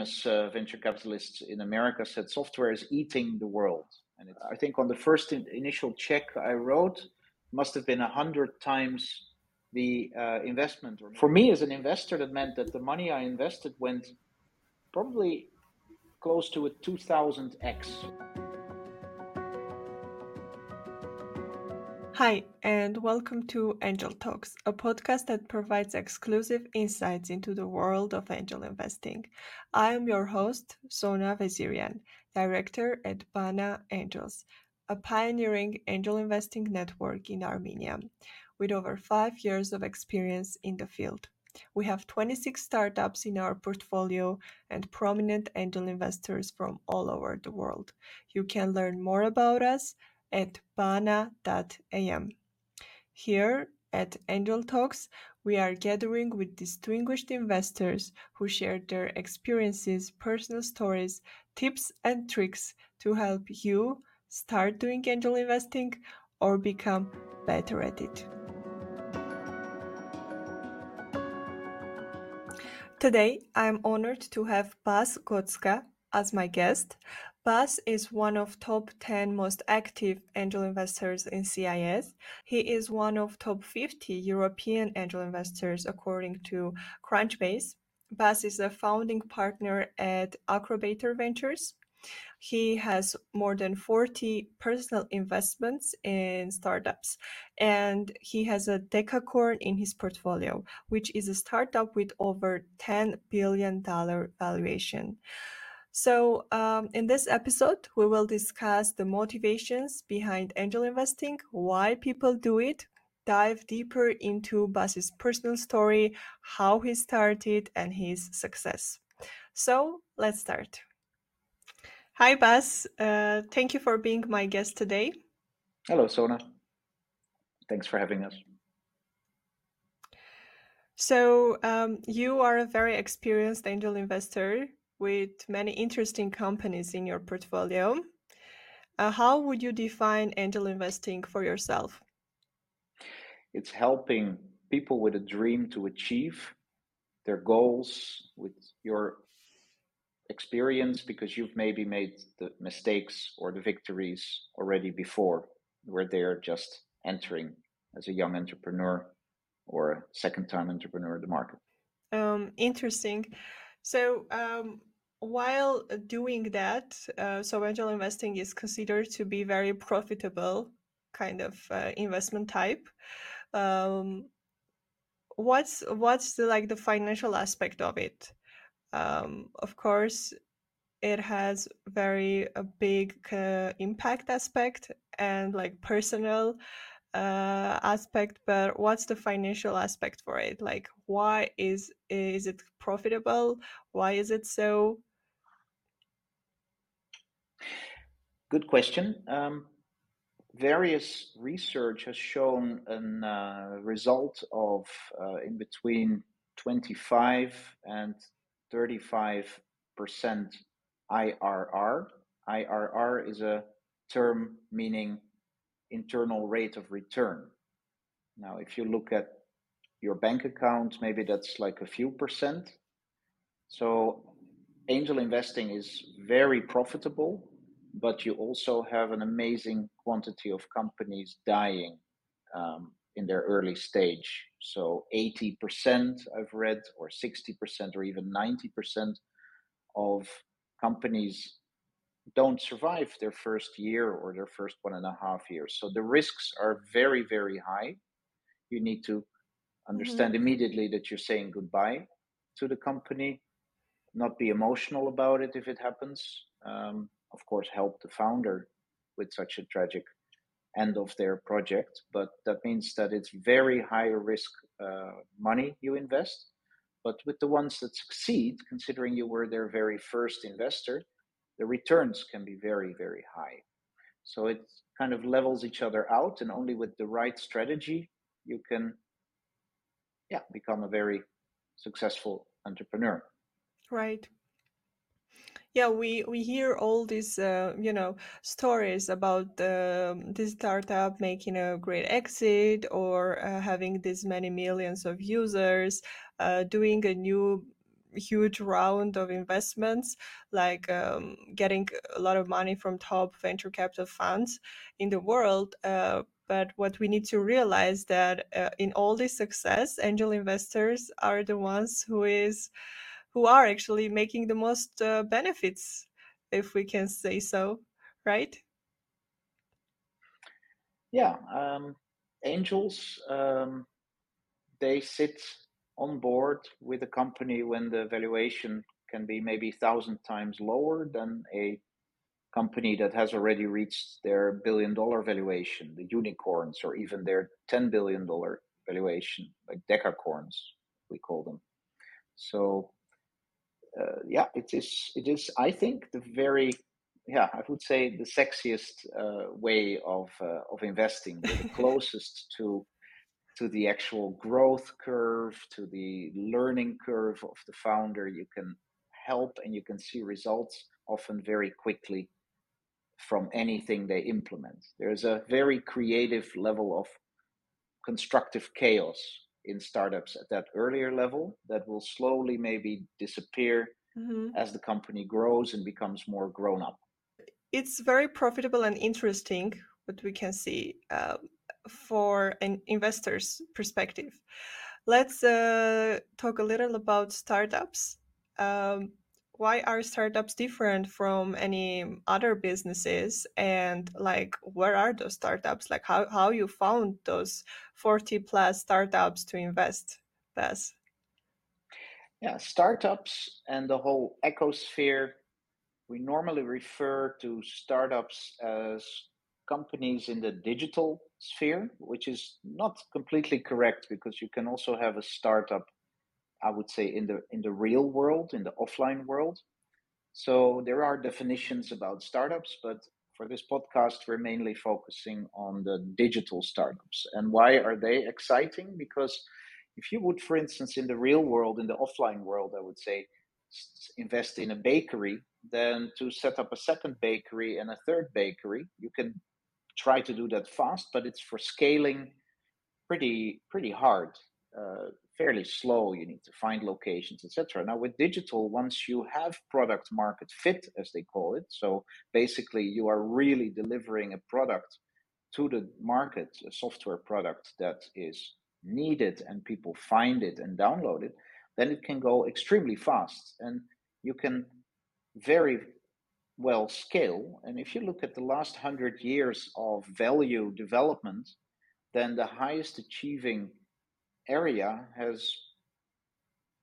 famous uh, venture capitalists in America said software is eating the world. And I think on the first in, initial check I wrote, must have been a hundred times the uh, investment. For me, as an investor, that meant that the money I invested went probably close to a 2000x. Hi, and welcome to Angel Talks, a podcast that provides exclusive insights into the world of angel investing. I am your host, Sona Vezirian, director at Bana Angels, a pioneering angel investing network in Armenia, with over five years of experience in the field. We have 26 startups in our portfolio and prominent angel investors from all over the world. You can learn more about us at bana.am. Here at Angel Talks, we are gathering with distinguished investors who share their experiences, personal stories, tips, and tricks to help you start doing angel investing or become better at it. Today, I am honored to have Bas Godska as my guest. Bas is one of top 10 most active angel investors in CIS. He is one of top 50 European angel investors according to Crunchbase. Bas is a founding partner at Acrobator Ventures. He has more than 40 personal investments in startups, and he has a decacorn in his portfolio, which is a startup with over $10 billion valuation. So, um, in this episode, we will discuss the motivations behind angel investing, why people do it, dive deeper into Bas's personal story, how he started, and his success. So, let's start. Hi, Bas. Uh, thank you for being my guest today. Hello, Sona. Thanks for having us. So, um, you are a very experienced angel investor with many interesting companies in your portfolio. Uh, how would you define angel investing for yourself? It's helping people with a dream to achieve their goals with your experience because you've maybe made the mistakes or the victories already before where they're just entering as a young entrepreneur or a second time entrepreneur in the market. Um, interesting. So, um, while doing that, uh, so angel investing is considered to be very profitable kind of uh, investment type. Um, what's what's the, like the financial aspect of it? Um, of course, it has very a big uh, impact aspect and like personal uh, aspect but what's the financial aspect for it like why is is it profitable why is it so Good question. Um, various research has shown a uh, result of uh, in between 25 and 35 percent IRR. IRR is a term meaning internal rate of return. Now, if you look at your bank account, maybe that's like a few percent. So, angel investing is very profitable but you also have an amazing quantity of companies dying um, in their early stage. So 80% I've read, or 60%, or even 90% of companies don't survive their first year or their first one and a half years. So the risks are very, very high. You need to understand mm-hmm. immediately that you're saying goodbye to the company, not be emotional about it if it happens. Um, of course, help the founder with such a tragic end of their project. But that means that it's very high risk uh, money you invest. But with the ones that succeed, considering you were their very first investor, the returns can be very, very high. So it kind of levels each other out, and only with the right strategy, you can, yeah, become a very successful entrepreneur. Right yeah we we hear all these uh, you know stories about the, this startup making a great exit or uh, having this many millions of users uh, doing a new huge round of investments, like um, getting a lot of money from top venture capital funds in the world. Uh, but what we need to realize that uh, in all this success, angel investors are the ones who is who are actually making the most uh, benefits, if we can say so, right? Yeah, um, angels um, they sit on board with a company when the valuation can be maybe thousand times lower than a company that has already reached their billion dollar valuation, the unicorns, or even their $10 billion valuation, like decacorns, we call them. So, uh, yeah, it is, it is, I think, the very, yeah, I would say the sexiest uh, way of, uh, of investing, the closest to to the actual growth curve, to the learning curve of the founder. You can help and you can see results often very quickly from anything they implement. There's a very creative level of constructive chaos in startups at that earlier level that will slowly maybe disappear mm-hmm. as the company grows and becomes more grown up. It's very profitable and interesting what we can see. Uh, for an investor's perspective. Let's uh, talk a little about startups. Um, why are startups different from any other businesses? And like where are those startups? Like how, how you found those 40 plus startups to invest Bas yeah startups and the whole ecosphere we normally refer to startups as companies in the digital sphere, which is not completely correct because you can also have a startup, I would say, in the in the real world, in the offline world. So there are definitions about startups, but for this podcast, we're mainly focusing on the digital startups. And why are they exciting? Because if you would, for instance, in the real world, in the offline world, I would say, invest in a bakery, then to set up a second bakery and a third bakery, you can try to do that fast, but it's for scaling pretty pretty hard, uh, fairly slow. You need to find locations, etc. Now with digital, once you have product market fit, as they call it, so basically you are really delivering a product to the market, a software product that is needed and people find it and download it, then it can go extremely fast and you can very well scale. And if you look at the last hundred years of value development, then the highest achieving area has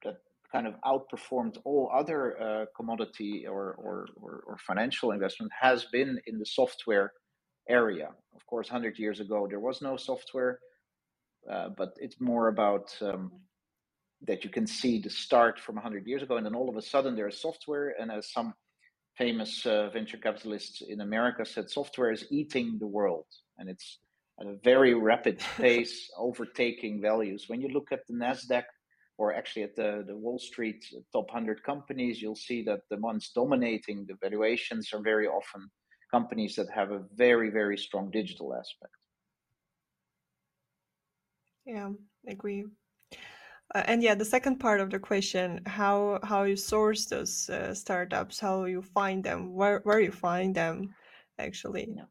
that kind of outperformed all other uh, commodity or, or, or, or, financial investment has been in the software area. Of course, 100 years ago, there was no software, uh, but it's more about um, that you can see the start from 100 years ago, and then all of a sudden there's software, and as some famous uh, venture capitalists in America said software is eating the world and it's at a very rapid pace overtaking values. When you look at the NASDAQ or actually at the, the Wall Street top 100 companies, you'll see that the ones dominating the valuations are very often companies that have a very, very strong digital aspect. Yeah, I agree. Uh, and yeah, the second part of the question, how how you source those uh, startups, how you find them, where where you find them, actually. Yeah.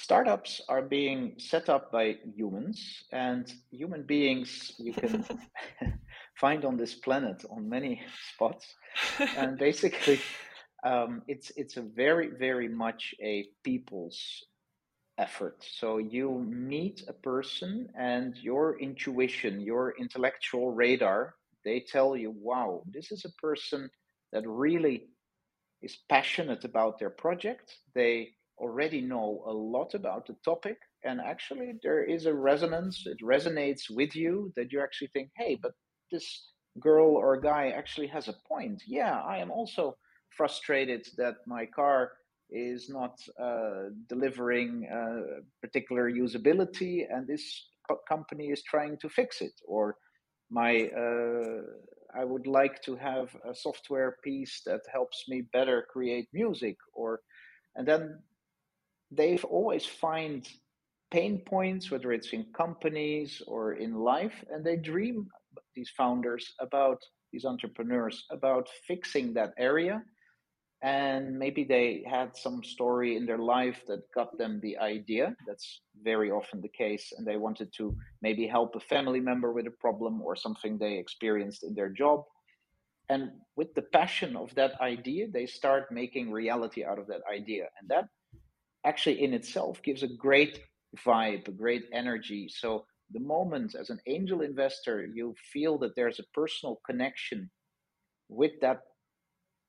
Startups are being set up by humans, and human beings you can find on this planet on many spots, and basically. Um, it's it's a very very much a people's effort. So you meet a person and your intuition, your intellectual radar, they tell you, wow, this is a person that really is passionate about their project. They already know a lot about the topic. And actually, there is a resonance. It resonates with you that you actually think, hey, but this girl or guy actually has a point. Yeah, I am also frustrated that my car is not uh, delivering uh, particular usability, and this co- company is trying to fix it. Or my uh, I would like to have a software piece that helps me better create music. Or and then they've always find pain points, whether it's in companies or in life, and they dream these founders about these entrepreneurs about fixing that area. And maybe they had some story in their life that got them the idea. That's very often the case and they wanted to maybe help a family member with a problem or something they experienced in their job. And with the passion of that idea they start making reality out of that idea. And that actually in itself gives a great vibe a great energy so the moment as an angel investor you feel that there's a personal connection with that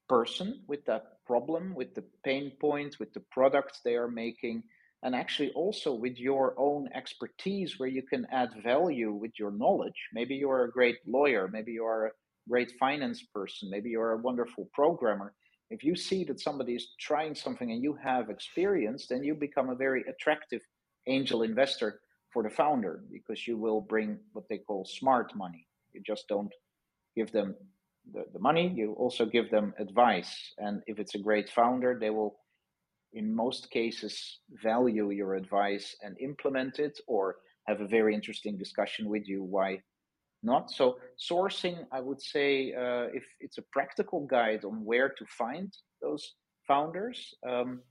person with that problem, with the pain points, with the products they are making, and actually also with your own expertise where you can add value with your knowledge. Maybe you're a great lawyer, maybe you are a great finance person, maybe you're a wonderful programmer. If you see that somebody is trying something and you have experience, then you become a very attractive angel investor for the founder because you will bring what they call smart money. You just don't give them the, the money, you also give them advice. And if it's a great founder, they will, in most cases, value your advice and implement it or have a very interesting discussion with you why not. So, sourcing, I would say, uh, if it's a practical guide on where to find those founders, um,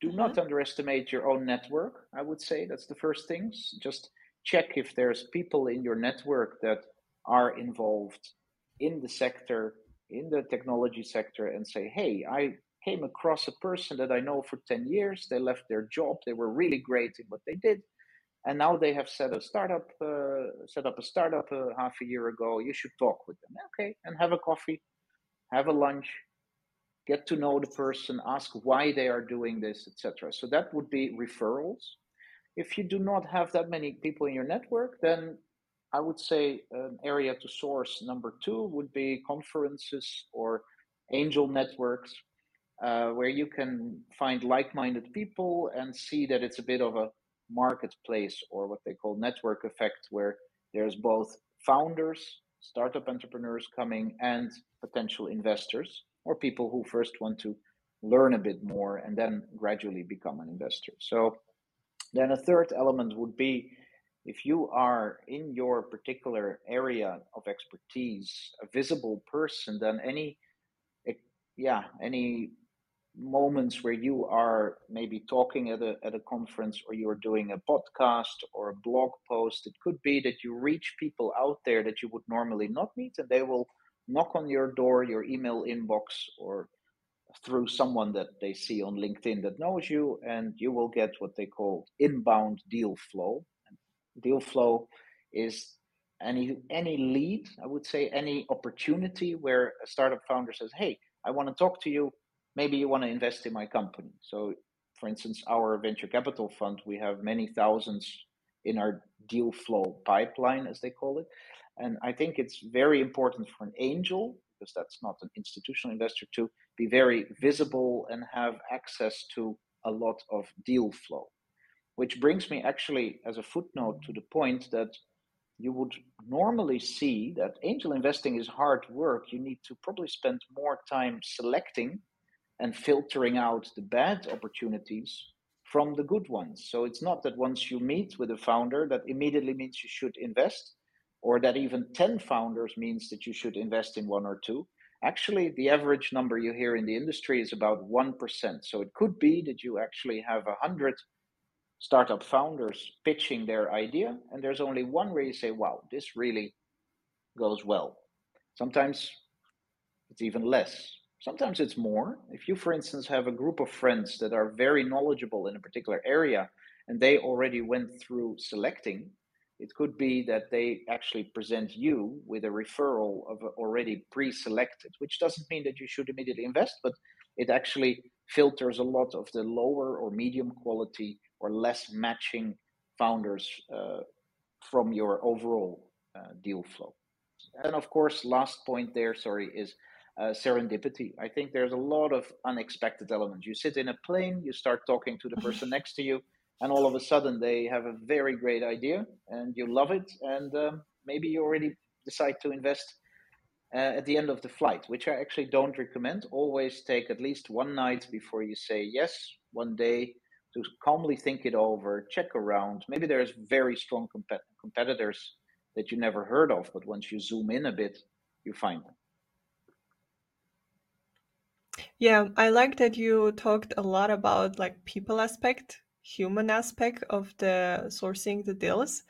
do mm-hmm. not underestimate your own network. I would say that's the first things. Just check if there's people in your network that are involved in the sector, in the technology sector, and say, hey, I came across a person that I know for 10 years. They left their job. They were really great in what they did. And now they have set a startup, uh, set up a startup uh, half a year ago. You should talk with them. Okay, and have a coffee, have a lunch, get to know the person, ask why they are doing this, etc. So that would be referrals. If you do not have that many people in your network, then I would say an area to source number two would be conferences or angel networks, uh, where you can find like minded people and see that it's a bit of a marketplace or what they call network effect, where there's both founders, startup entrepreneurs coming, and potential investors or people who first want to learn a bit more and then gradually become an investor. So, then a third element would be if you are in your particular area of expertise a visible person then any yeah any moments where you are maybe talking at a, at a conference or you're doing a podcast or a blog post it could be that you reach people out there that you would normally not meet and they will knock on your door your email inbox or through someone that they see on linkedin that knows you and you will get what they call inbound deal flow. Deal flow is any any lead i would say any opportunity where a startup founder says hey i want to talk to you maybe you want to invest in my company. So for instance our venture capital fund we have many thousands in our deal flow pipeline as they call it. And i think it's very important for an angel because that's not an institutional investor to be very visible and have access to a lot of deal flow. Which brings me actually as a footnote to the point that you would normally see that angel investing is hard work. You need to probably spend more time selecting and filtering out the bad opportunities from the good ones. So it's not that once you meet with a founder that immediately means you should invest, or that even 10 founders means that you should invest in one or two. Actually, the average number you hear in the industry is about 1%. So it could be that you actually have 100 startup founders pitching their idea, and there's only one where you say, wow, this really goes well. Sometimes it's even less. Sometimes it's more. If you, for instance, have a group of friends that are very knowledgeable in a particular area and they already went through selecting, it could be that they actually present you with a referral of already pre selected, which doesn't mean that you should immediately invest, but it actually filters a lot of the lower or medium quality or less matching founders uh, from your overall uh, deal flow. And of course, last point there, sorry, is uh, serendipity. I think there's a lot of unexpected elements. You sit in a plane, you start talking to the person next to you, and all of a sudden they have a very great idea and you love it. And um, maybe you already decide to invest uh, at the end of the flight, which I actually don't recommend. Always take at least one night before you say yes, one day to calmly think it over, check around. Maybe there's very strong competitors that you never heard of, but once you zoom in a bit, you find them. Yeah, I like that you talked a lot about like people aspect, human aspect of the sourcing the deals,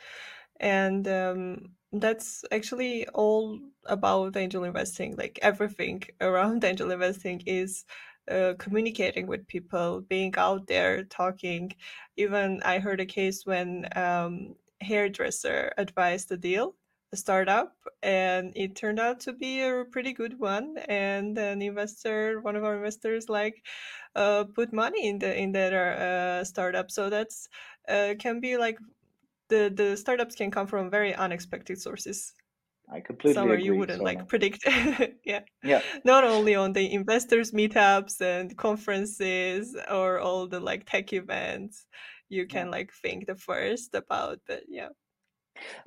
and um, that's actually all about angel investing. Like everything around angel investing is uh, communicating with people, being out there, talking. Even I heard a case when um, hairdresser advised a deal, startup, and it turned out to be a pretty good one. And an investor, one of our investors, like uh, put money in the in that uh, startup. So that's uh, can be like the the startups can come from very unexpected sources. I completely somewhere agree. you wouldn't So, like predict. yeah. yeah, Not only on the investors meetups and conferences or all the like tech events you yeah. can like think the first about, but yeah.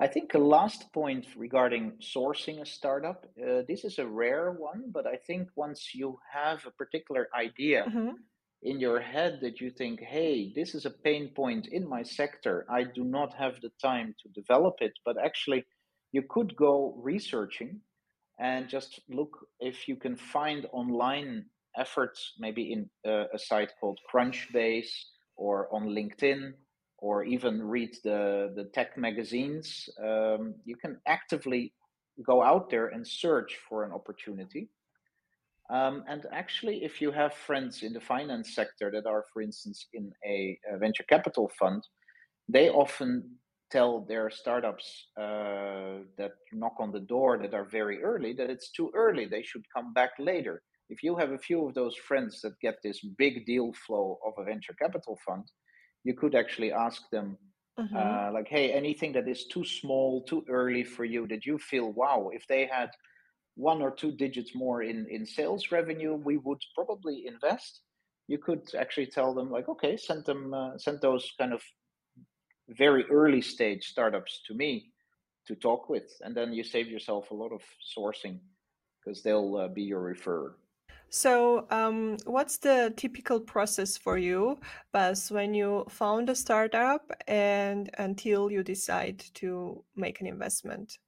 I think a last point regarding sourcing a startup. Uh, this is a rare one, but I think once you have a particular idea hmm in your head that you think, hey, this is a pain point in my sector, I do not have the time to develop it, but actually you could go researching and just look if you can find online efforts, maybe in uh, a site called Crunchbase or on LinkedIn, or even read the, the tech magazines. Um, you can actively go out there and search for an opportunity. Um, and actually, if you have friends in the finance sector that are, for instance, in a, a venture capital fund, they often tell their startups uh, that knock on the door that are very early that it's too early. They should come back later. If you have a few of those friends that get this big deal flow of a venture capital fund, you could actually ask them, hmm uh, like, hey, anything that is too small, too early for you, that you feel, wow, if they had one or two digits more in, in sales revenue, we would probably invest. You could actually tell them, like, okay, send them, uh, send those kind of very early stage startups to me to talk with, and then you save yourself a lot of sourcing because they'll uh, be your referrer. So, um, what's the typical process for you, Bas, when you found a startup and until you decide to make an investment?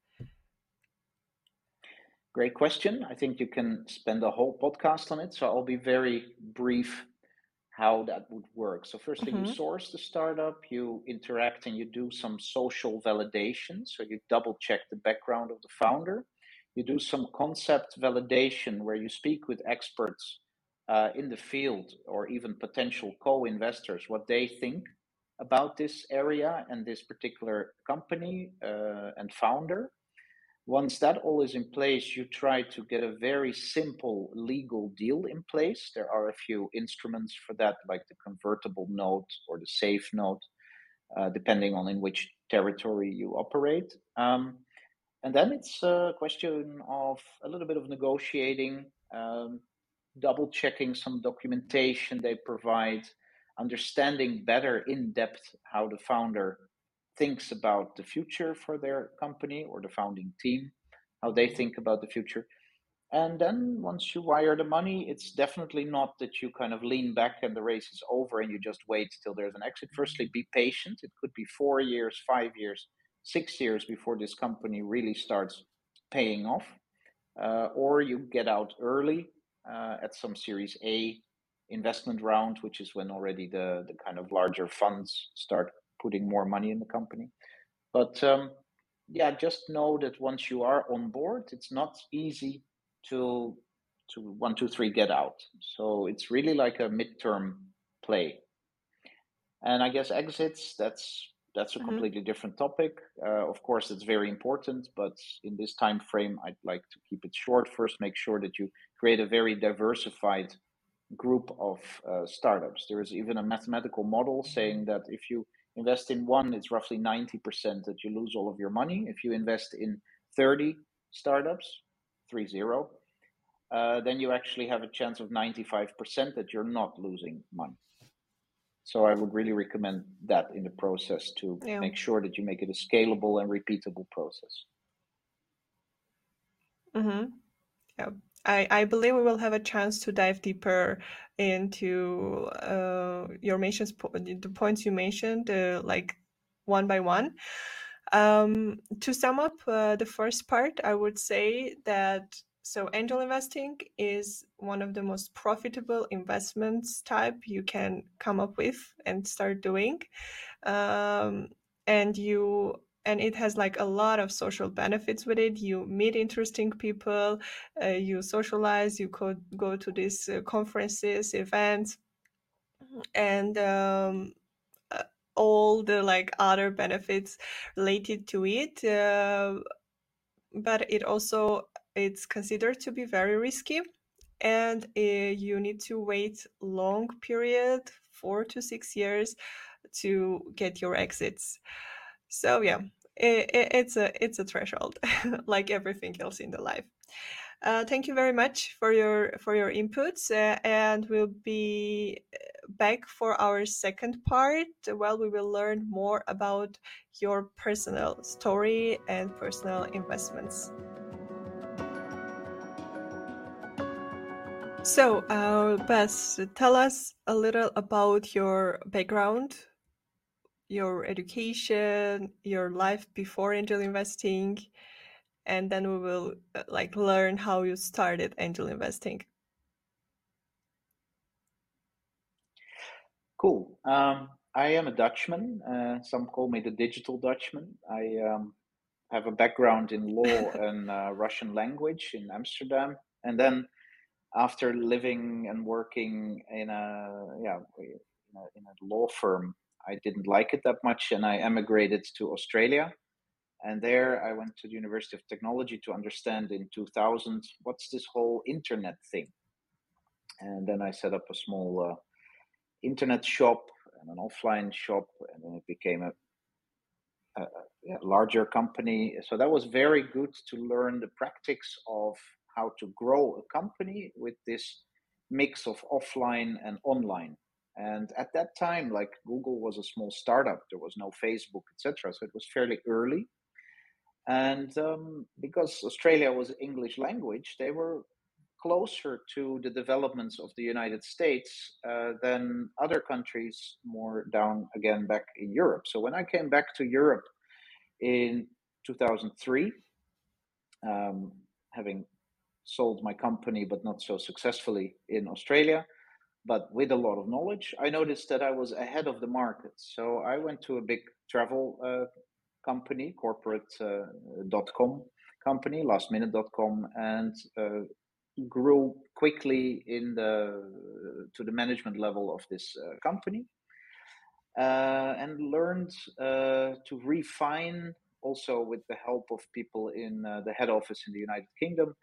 Great question. I think you can spend a whole podcast on it, so I'll be very brief how that would work. So, firstly, you hmm source the startup, you interact, and you do some social validation. So, you double check the background of the founder. You do some concept validation where you speak with experts uh, in the field or even potential co investors what they think about this area and this particular company uh, and founder. Once that all is in place, you try to get a very simple legal deal in place. There are a few instruments for that, like the convertible note or the safe note, uh, depending on in which territory you operate. Um, and then it's a question of a little bit of negotiating, um, double checking some documentation they provide, understanding better in depth how the founder thinks about the future for their company or the founding team, how they think about the future. And then once you wire the money, it's definitely not that you kind of lean back and the race is over and you just wait till there's an exit. Firstly, be patient. It could be four years, five years, six years before this company really starts paying off. Uh, or you get out early uh, at some Series A investment round, which is when already the, the kind of larger funds start putting more money in the company. But um, yeah, just know that once you are on board, it's not easy to to one, two, three, get out. So it's really like a midterm play. And I guess exits, that's that's a hmm completely different topic. Uh, of course, it's very important, but in this time frame, I'd like to keep it short. First, make sure that you create a very diversified group of uh, startups. There is even a mathematical model saying that if you invest in one, it's roughly 90% that you lose all of your money. If you invest in 30 startups, three zero, uh, then you actually have a chance of 95% that you're not losing money. So I would really recommend that in the process to Yeah. make sure that you make it a scalable and repeatable process. hmm Yeah. I, I believe we will have a chance to dive deeper into uh, your mentions, the points you mentioned, uh, like one by one. Um, to sum up uh, the first part, I would say that so angel investing is one of the most profitable investments type you can come up with and start doing. Um, and you and it has like a lot of social benefits with it you meet interesting people uh, you socialize you could go to these uh, conferences events and um, uh, all the like other benefits related to it uh, but it also it's considered to be very risky and uh, you need to wait long period four to six years to get your exits. So yeah it, it, it's a it's a threshold like everything else in the life. Uh, thank you very much for your for your inputs uh, and we'll be uh, back for our second part well we will learn more about your personal story and personal investments so uh, Bas tell us a little about your background your education, your life before angel investing, and then we will uh, like learn how you started angel investing. Cool. Um, I am a Dutchman. Uh, some call me the digital Dutchman. I um, have a background in law and uh, Russian language in Amsterdam, and then after living and working in a yeah in a, in a law firm I didn't like it that much, and I emigrated to Australia. And there I went to the University of Technology to understand in 2000 what's this whole internet thing. And then I set up a small uh, internet shop and an offline shop, and then it became a, a, a larger company. So that was very good to learn the practice of how to grow a company with this mix of offline and online and at that time, like Google was a small startup, there was no Facebook, etc. So it was fairly early. And um, because Australia was English language, they were closer to the developments of the United States uh, than other countries more down again back in Europe. So when I came back to Europe in 2003, um, having sold my company but not so successfully in Australia, but with a lot of knowledge, I noticed that I was ahead of the market. So I went to a big travel uh, company, corporate.com uh, company, lastminute.com, and uh, grew quickly in the to the management level of this uh, company, uh, and learned uh, to refine also with the help of people in the head office in the United Kingdom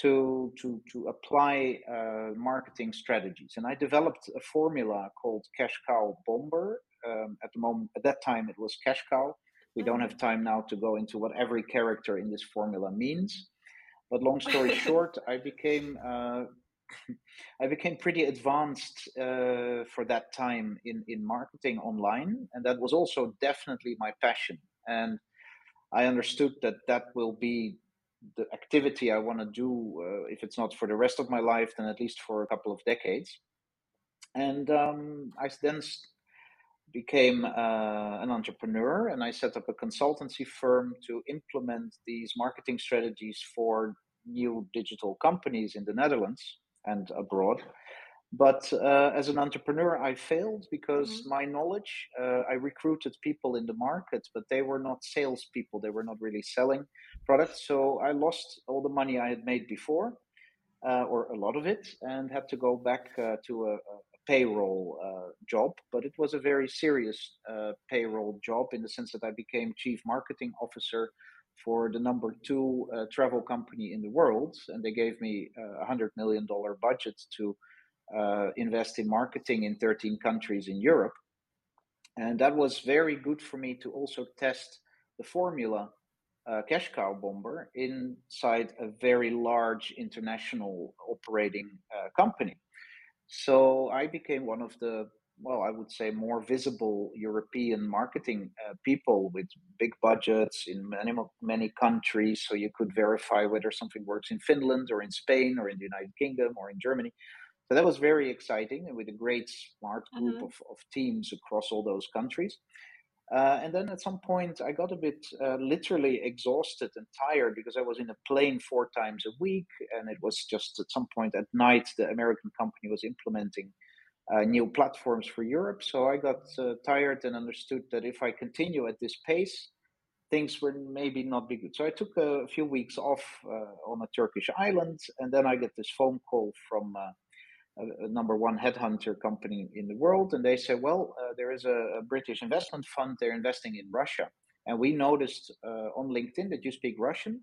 to to to apply uh, marketing strategies. And I developed a formula called Cash Cow Bomber. Um, at the moment, at that time, it was Cash Cow. We don't have time now to go into what every character in this formula means. But long story short, I became uh, I became pretty advanced uh, for that time in in marketing online, and that was also definitely my passion. And I understood that that will be the activity I want to do, uh, if it's not for the rest of my life, then at least for a couple of decades. And um, I then became uh, an entrepreneur and I set up a consultancy firm to implement these marketing strategies for new digital companies in the Netherlands and abroad. But uh, as an entrepreneur, I failed because mm-hmm. my knowledge, uh, I recruited people in the market, but they were not salespeople. They were not really selling products. So I lost all the money I had made before, uh, or a lot of it, and had to go back uh, to a, a payroll uh, job. But it was a very serious uh, payroll job in the sense that I became chief marketing officer for the number two travel company in the world. And they gave me a $100 million budget to uh, invest in marketing in 13 countries in Europe. And that was very good for me to also test the formula uh, cash cow bomber inside a very large international operating uh, company. So I became one of the, well, I would say more visible European marketing uh, people with big budgets in many, many countries. So you could verify whether something works in Finland or in Spain or in the United Kingdom or in Germany. So that was very exciting and with a great smart group mm-hmm. of, of teams across all those countries. Uh, and then at some point, I got a bit uh, literally exhausted and tired because I was in a plane four times a week. And it was just at some point at night, the American company was implementing uh, new platforms for Europe. So I got uh, tired and understood that if I continue at this pace, things were maybe not be good. So I took a few weeks off uh, on a Turkish island. And then I get this phone call from uh, a, number one headhunter company in the world, and they say, well, uh, there is a, a, British investment fund. They're investing in Russia, and we noticed uh, on LinkedIn that you speak Russian,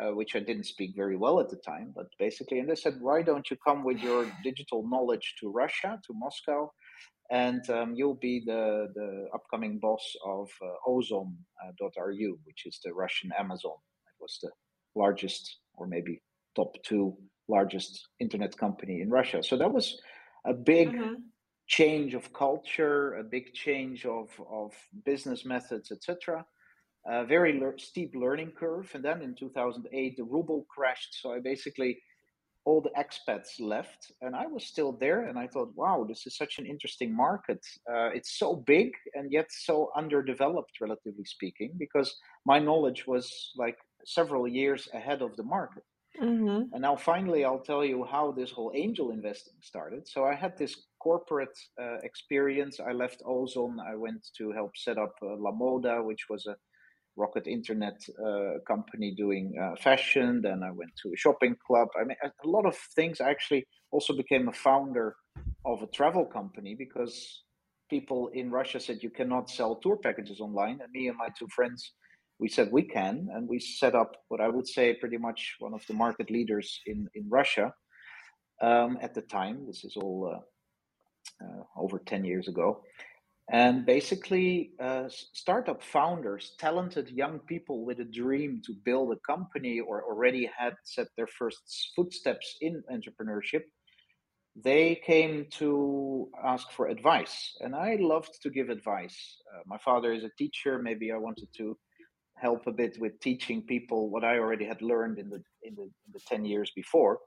uh, which I didn't speak very well at the time, but basically, and they said, why don't you come with your digital knowledge to Russia, to Moscow? And um, you'll be the, the upcoming boss of uh, Ozon.ru, which is the Russian Amazon. It was the largest, or maybe top two largest internet company in Russia. So that was a big mm-hmm. change of culture, a big change of, of business methods, etc. A very le- steep learning curve. And then in 2008, the ruble crashed. So I basically, all the expats left and I was still there. And I thought, wow, this is such an interesting market. Uh, it's so big and yet so underdeveloped, relatively speaking, because my knowledge was like several years ahead of the market. Mm-hmm. And now, finally, I'll tell you how this whole angel investing started. So, I had this corporate uh, experience. I left Ozon. I went to help set up uh, Lamoda, which was a rocket internet uh, company doing uh, fashion. Then I went to a shopping club. I mean, a lot of things. I actually also became a founder of a travel company because people in Russia said you cannot sell tour packages online. And me and my two friends we said we can, and we set up what I would say pretty much one of the market leaders in in Russia um, at the time. This is all uh, uh, over ten years ago, and basically uh, startup founders, talented young people with a dream to build a company or already had set their first footsteps in entrepreneurship. They came to ask for advice, and I loved to give advice. Uh, my father is a teacher. Maybe I wanted to help a bit with teaching people what I already had learned in the in the, in the ten years before.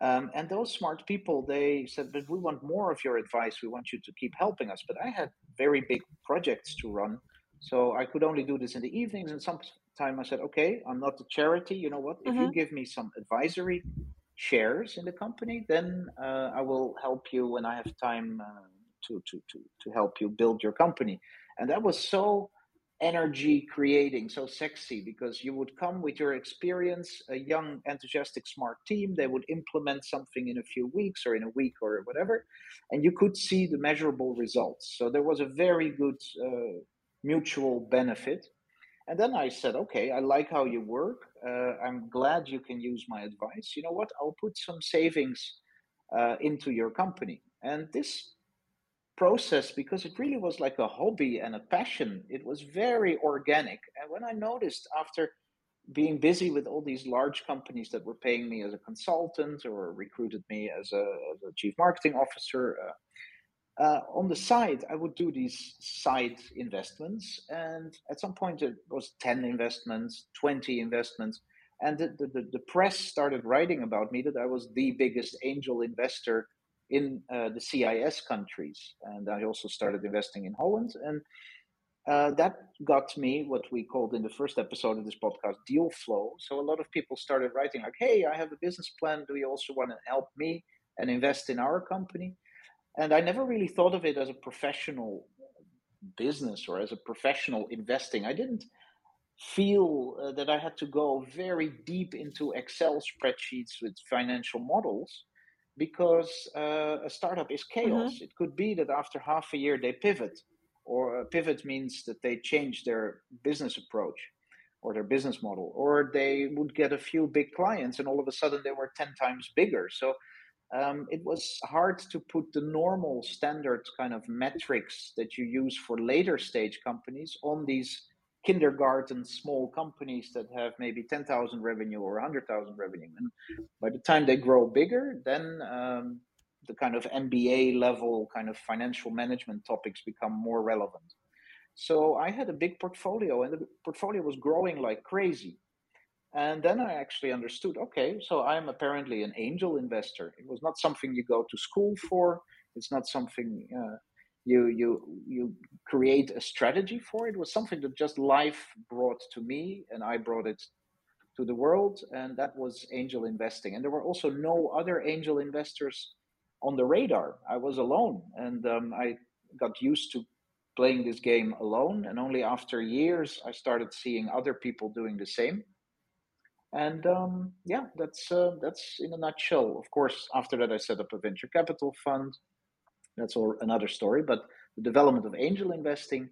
Um, and those smart people, they said, "But we want more of your advice. We want you to keep helping us." But I had very big projects to run, so I could only do this in the evenings. And sometime I said, "Okay, I'm not a charity. You know what? Mm-hmm. If you mm-hmm. give me some advisory shares in the company, then uh, I will help you when I have time uh, to to to to help you build your company." And that was so energy creating, so sexy because you would come with your experience, a young, enthusiastic, smart team. They would implement something in a few weeks or in a week or whatever, and you could see the measurable results. So there was a very good uh, mutual benefit. And then I said, okay, I like how you work. Uh, I'm glad you can use my advice. You know what? I'll put some savings uh, into your company. And this process because it really was like a hobby and a passion. It was very organic. And when I noticed after being busy with all these large companies that were paying me as a consultant or recruited me as a, as a chief marketing officer, uh, uh, on the side, I would do these side investments. And at some point, it was 10 investments, 20 investments. And the, the, the press started writing about me that I was the biggest angel investor in uh, the CIS countries. And I also started investing in Holland. And uh, that got me what we called in the first episode of this podcast deal flow. So a lot of people started writing, like, hey, I have a business plan. Do you also want to help me and invest in our company? And I never really thought of it as a professional business or as a professional investing. I didn't feel uh, that I had to go very deep into Excel spreadsheets with financial models because uh, a startup is chaos. Mm-hmm. It could be that after half a year they pivot, or a pivot means that they change their business approach or their business model, or they would get a few big clients and all of a sudden they were 10 times bigger. So um, it was hard to put the normal standard kind of metrics that you use for later stage companies on these kindergarten small companies that have maybe 10,000 revenue or 100,000 revenue. And by the time they grow bigger, then um, the kind of MBA level kind of financial management topics become more relevant. So I had a big portfolio and the portfolio was growing like crazy. And then I actually understood okay, so I'm apparently an angel investor. It was not something you go to school for, it's not something uh, you you you create a strategy for it. was something that just life brought to me and i brought it to the world and that was angel investing. And there were also no other angel investors on the radar. I was alone and um, i got used to playing this game alone and only after years i started seeing other people doing the same. And um, yeah that's uh, that's in a nutshell. Of course after that i set up a venture capital fund that's all another story. But the development of angel investing,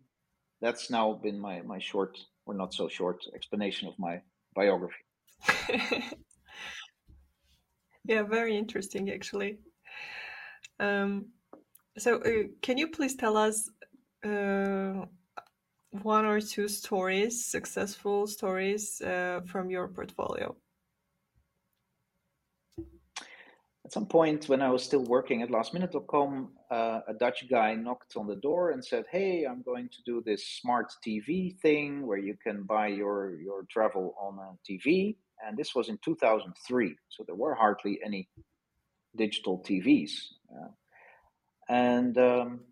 that's now been my my short or not so short explanation of my biography. yeah, very interesting actually. Um, so, uh, can you please tell us uh, one or two stories, successful stories uh, from your portfolio? At some point, when I was still working at lastminute.com, uh, a Dutch guy knocked on the door and said, "Hey, I'm going to do this smart TV thing where you can buy your your travel on a TV." And this was in 2003, so there were hardly any digital TVs. Uh, and um,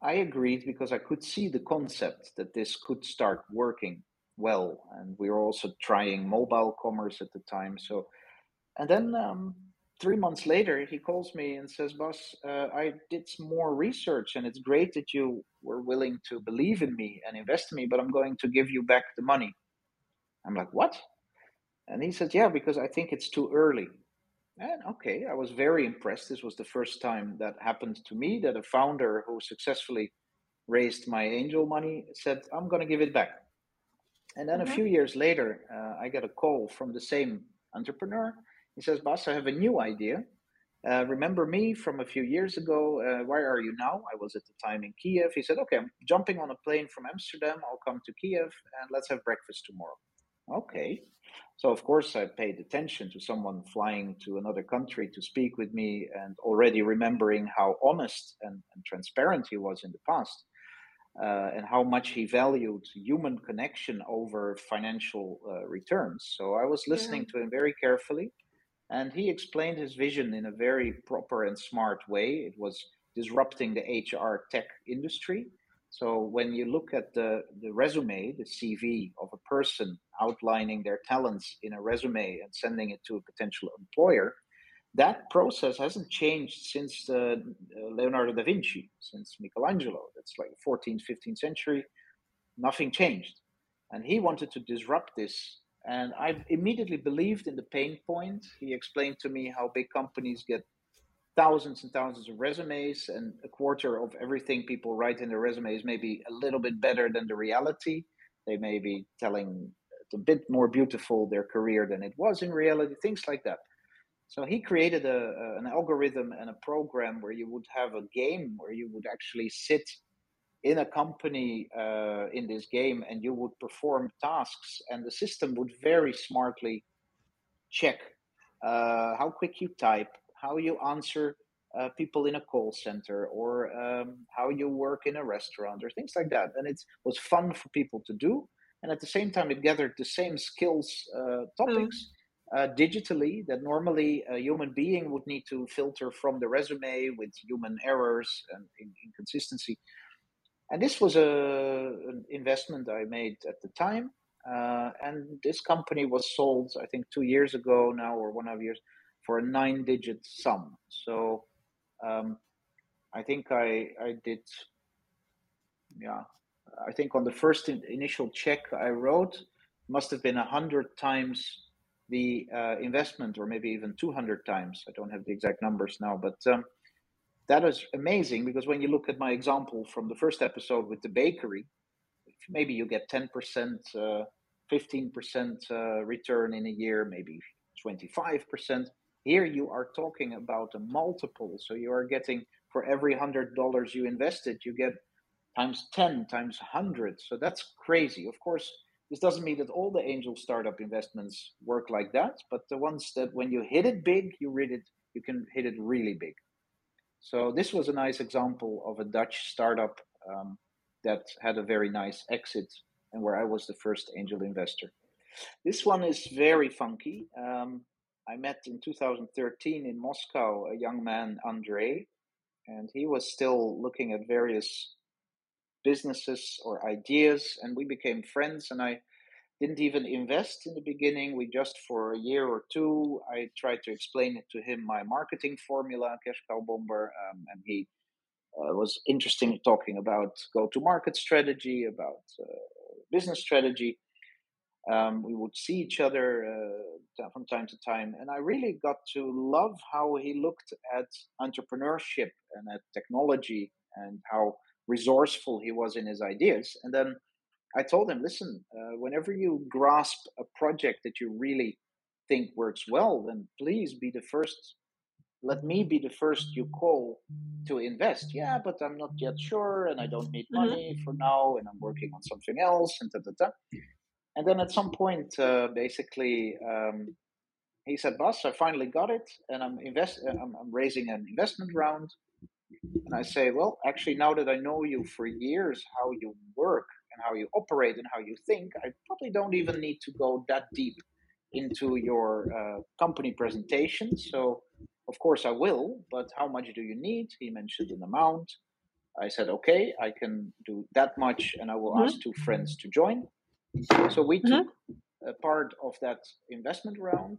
I agreed because I could see the concept that this could start working well, and we were also trying mobile commerce at the time. So, and then um, three months later, he calls me and says, Bas, uh, I did some more research and it's great that you were willing to believe in me and invest in me, but I'm going to give you back the money. I'm like, What? And he said, Yeah, because I think it's too early. And okay, I was very impressed. This was the first time that happened to me that a founder who successfully raised my angel money said, I'm going to give it back. And then mm-hmm. a few years later, uh, I get a call from the same entrepreneur he says, Bas, I have a new idea. Uh, remember me from a few years ago? Uh, where are you now? I was at the time in Kiev. He said, Okay, I'm jumping on a plane from Amsterdam. I'll come to Kiev and let's have breakfast tomorrow. Okay. So, of course, I paid attention to someone flying to another country to speak with me and already remembering how honest and, and transparent he was in the past. Uh, and how much he valued human connection over financial uh, returns. So I was listening yeah. to him very carefully and he explained his vision in a very proper and smart way. It was disrupting the HR tech industry. So when you look at the, the resume, the CV of a person outlining their talents in a resume and sending it to a potential employer, that process hasn't changed since uh, Leonardo da Vinci, since Michelangelo. That's like 14th, 15th century. Nothing changed. And he wanted to disrupt this and I immediately believed in the pain point. He explained to me how big companies get thousands and thousands of resumes, and a quarter of everything people write in their resumes may be a little bit better than the reality. They may be telling a bit more beautiful their career than it was in reality, things like that. So he created a, an algorithm and a program where you would have a game where you would actually sit in a company uh, in this game and you would perform tasks and the system would very smartly check uh, how quick you type how you answer uh, people in a call center or um, how you work in a restaurant or things like that and it was fun for people to do and at the same time it gathered the same skills uh, topics mm. Uh, digitally that normally a human being would need to filter from the resume with human errors and inconsistency and this was a, an investment I made at the time. Uh, and this company was sold, I think, two years ago now, or one of years, for a nine-digit sum. So um, I think I I did, yeah, I think on the first in, initial check I wrote must have been a hundred times the uh, investment, or maybe even two hundred times. I don't have the exact numbers now, but um, that is amazing because when you look at my example from the first episode with the bakery, maybe you get 10%, uh, 15% uh, return in a year, maybe 25%. Here you are talking about a multiple. So you are getting for every $100 you invested, you get times 10, times 100. So that's crazy. Of course, this doesn't mean that all the angel startup investments work like that, but the ones that when you hit it big, you read it, you can hit it really big. So this was a nice example of a Dutch startup um, that had a very nice exit and where I was the first angel investor. This one is very funky. Um, I met in 2013 in Moscow a young man, Andre, and he was still looking at various businesses or ideas, and we became friends. And I didn't even invest in the beginning. We just for a year or two, I tried to explain it to him my marketing formula, cash cow bomber, um, and he uh, was interesting talking about go-to-market strategy, about uh, business strategy. Um, we would see each other uh, from time to time, and I really got to love how he looked at entrepreneurship and at technology and how resourceful he was in his ideas. And then I told him, listen, uh, whenever you grasp a project that you really think works well, then please be the first let me be the first you call to invest. Yeah, but I'm not yet sure and I don't need mm-hmm. money for now and I'm working on something else and da, da, da. And then at some point, uh, basically, um, he said, "Bas, I finally got it, and I'm invest. Uh, I'm, I'm, raising an investment round." And I say, "Well, actually, now that I know you for years, how you work how you operate and how you think, I probably don't even need to go that deep into your uh, company presentation. So of course, I will, but how much do you need? He mentioned an amount. I said, okay, I can do that much, and I will mm-hmm. ask two friends to join. So we mm-hmm. took a part of that investment round,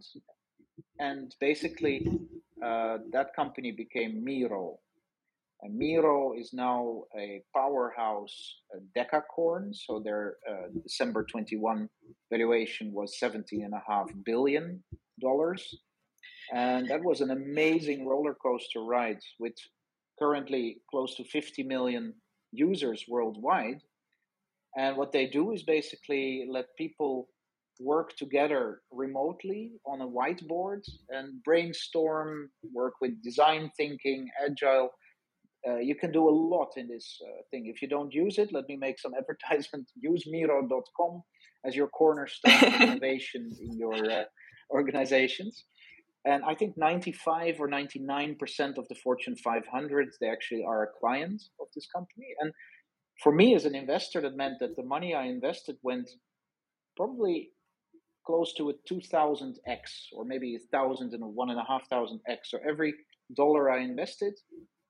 and basically, uh, that company became Miro. Miro is now a powerhouse a decacorn. So their uh, December 21 valuation was 17.5 billion dollars. And that was an amazing roller coaster ride with currently close to 50 million users worldwide. And what they do is basically let people work together remotely on a whiteboard and brainstorm, work with design thinking, agile. Uh, you can do a lot in this uh, thing. If you don't use it, let me make some advertisement. Use Miro.com as your cornerstone innovation in your uh, organizations. And I think 95 or 99% of the Fortune 500, they actually are a client of this company. And for me as an investor, that meant that the money I invested went probably close to a 2000x or maybe a thousand and a one and a half thousand x. So every dollar I invested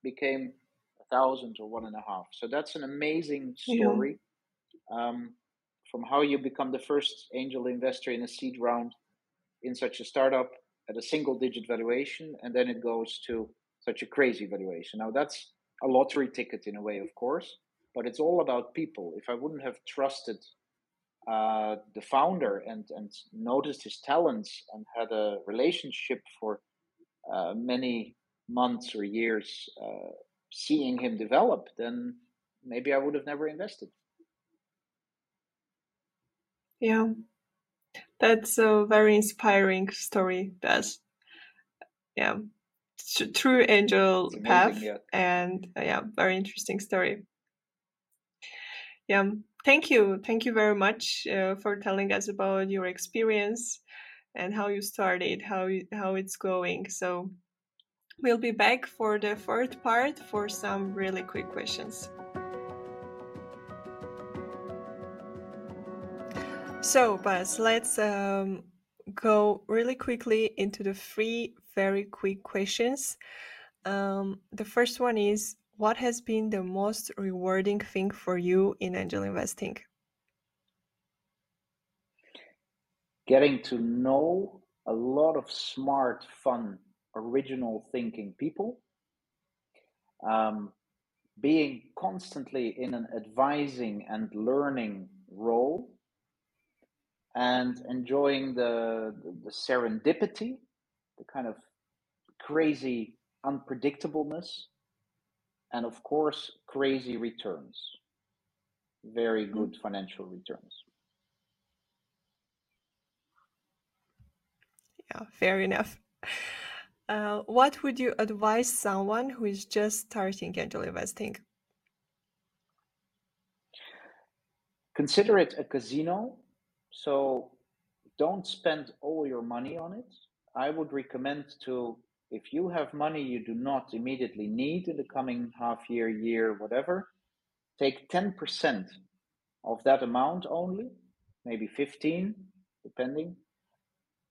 became thousand or one and a half. So that's an amazing story yeah. um, from how you become the first angel investor in a seed round in such a startup at a single digit valuation and then it goes to such a crazy valuation. Now that's a lottery ticket in a way, of course, but it's all about people. If I wouldn't have trusted uh, the founder and and noticed his talents and had a relationship for uh, many months or years, uh, seeing him develop, then maybe I would have never invested. Yeah, that's a very inspiring story. That's yeah, true angel amazing, path, yeah. and uh, yeah, very interesting story. Yeah, thank you, thank you very much uh, for telling us about your experience and how you started, how how it's going. So we'll be back for the fourth part for some really quick questions. So, Bas, let's um, go really quickly into the three very quick questions. Um, the first one is What has been the most rewarding thing for you in angel investing? Getting to know a lot of smart, fun, original thinking people. Um, being constantly in an advising and learning role and enjoying the, the, serendipity, the kind of crazy unpredictableness, and of course, crazy returns. Very mm-hmm. good financial returns. Yeah, fair enough. Uh, what would you advise someone who is just starting angel investing? Consider it a casino so don't spend all your money on it. I would recommend to, if you have money you do not immediately need in the coming half year, year, whatever, take 10% of that amount only, maybe 15, depending,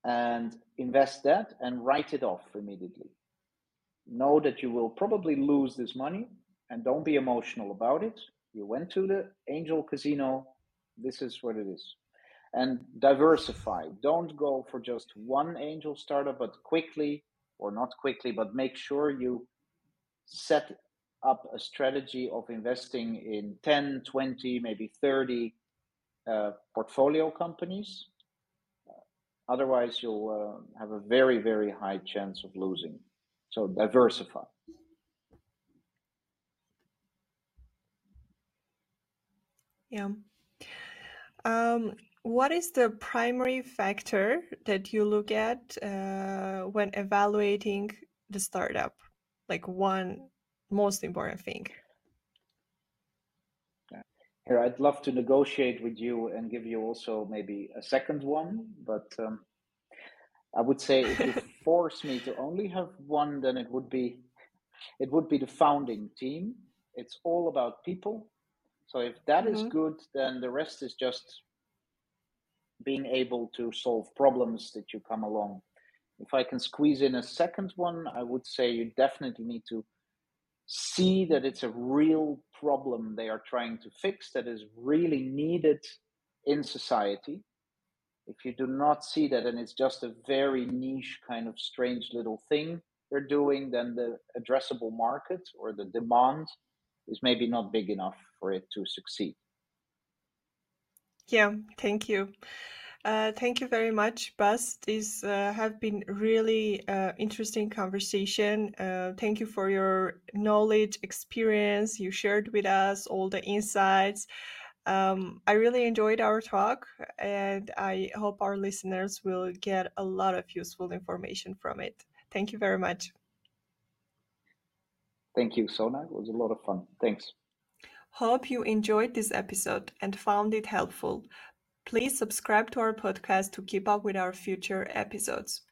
and invest that and write it off immediately. know that you will probably lose this money and don't be emotional about it. You went to the angel casino, this is what it is. And diversify. Don't go for just one angel startup, but quickly, or not quickly, but make sure you set up a strategy of investing in 10, 20, maybe 30 uh, portfolio companies. Otherwise, you'll uh, have a very, very high chance of losing. So diversify. Yeah. Um, what is the primary factor that you look at uh, when evaluating the startup? Like one most important thing. Here, I'd love to negotiate with you and give you also maybe a second one, but um, I would say if you force me to only have one, then it would be it would be the founding team. It's all about people. So if that mm-hmm. is good, then the rest is just being able to solve problems that you come along. If I can squeeze in a second one, I would say you definitely need to see that it's a real problem they are trying to fix that is really needed in society. If you do not see that and it's just a very niche kind of strange little thing they're doing then the addressable market or the demand is maybe not big enough for it to succeed. Yeah thank you uh, thank you very much, Bas. These uh, have been really uh, interesting conversation. Uh, thank you for your knowledge, experience. You shared with us all the insights. Um, I really enjoyed our talk, and I hope our listeners will get a lot of useful information from it. Thank you very much. Thank you, Sona. It was a lot of fun. Thanks. Hope you enjoyed this episode and found it helpful. Please subscribe to our podcast to keep up with our future episodes.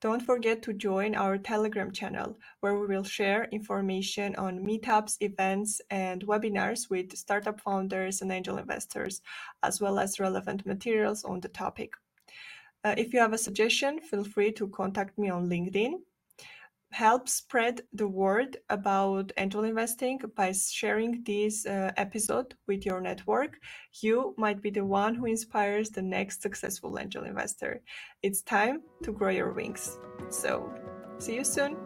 Don't forget to join our Telegram channel, where we will share information on meetups, events, and webinars with startup founders and angel investors, as well as relevant materials on the topic. Uh, if you have a suggestion, feel free to contact me on LinkedIn help spread the word about angel investing by sharing this uh, episode with your network. You might be the one who inspires the next successful angel investor. It's time to grow your wings. So, see you soon.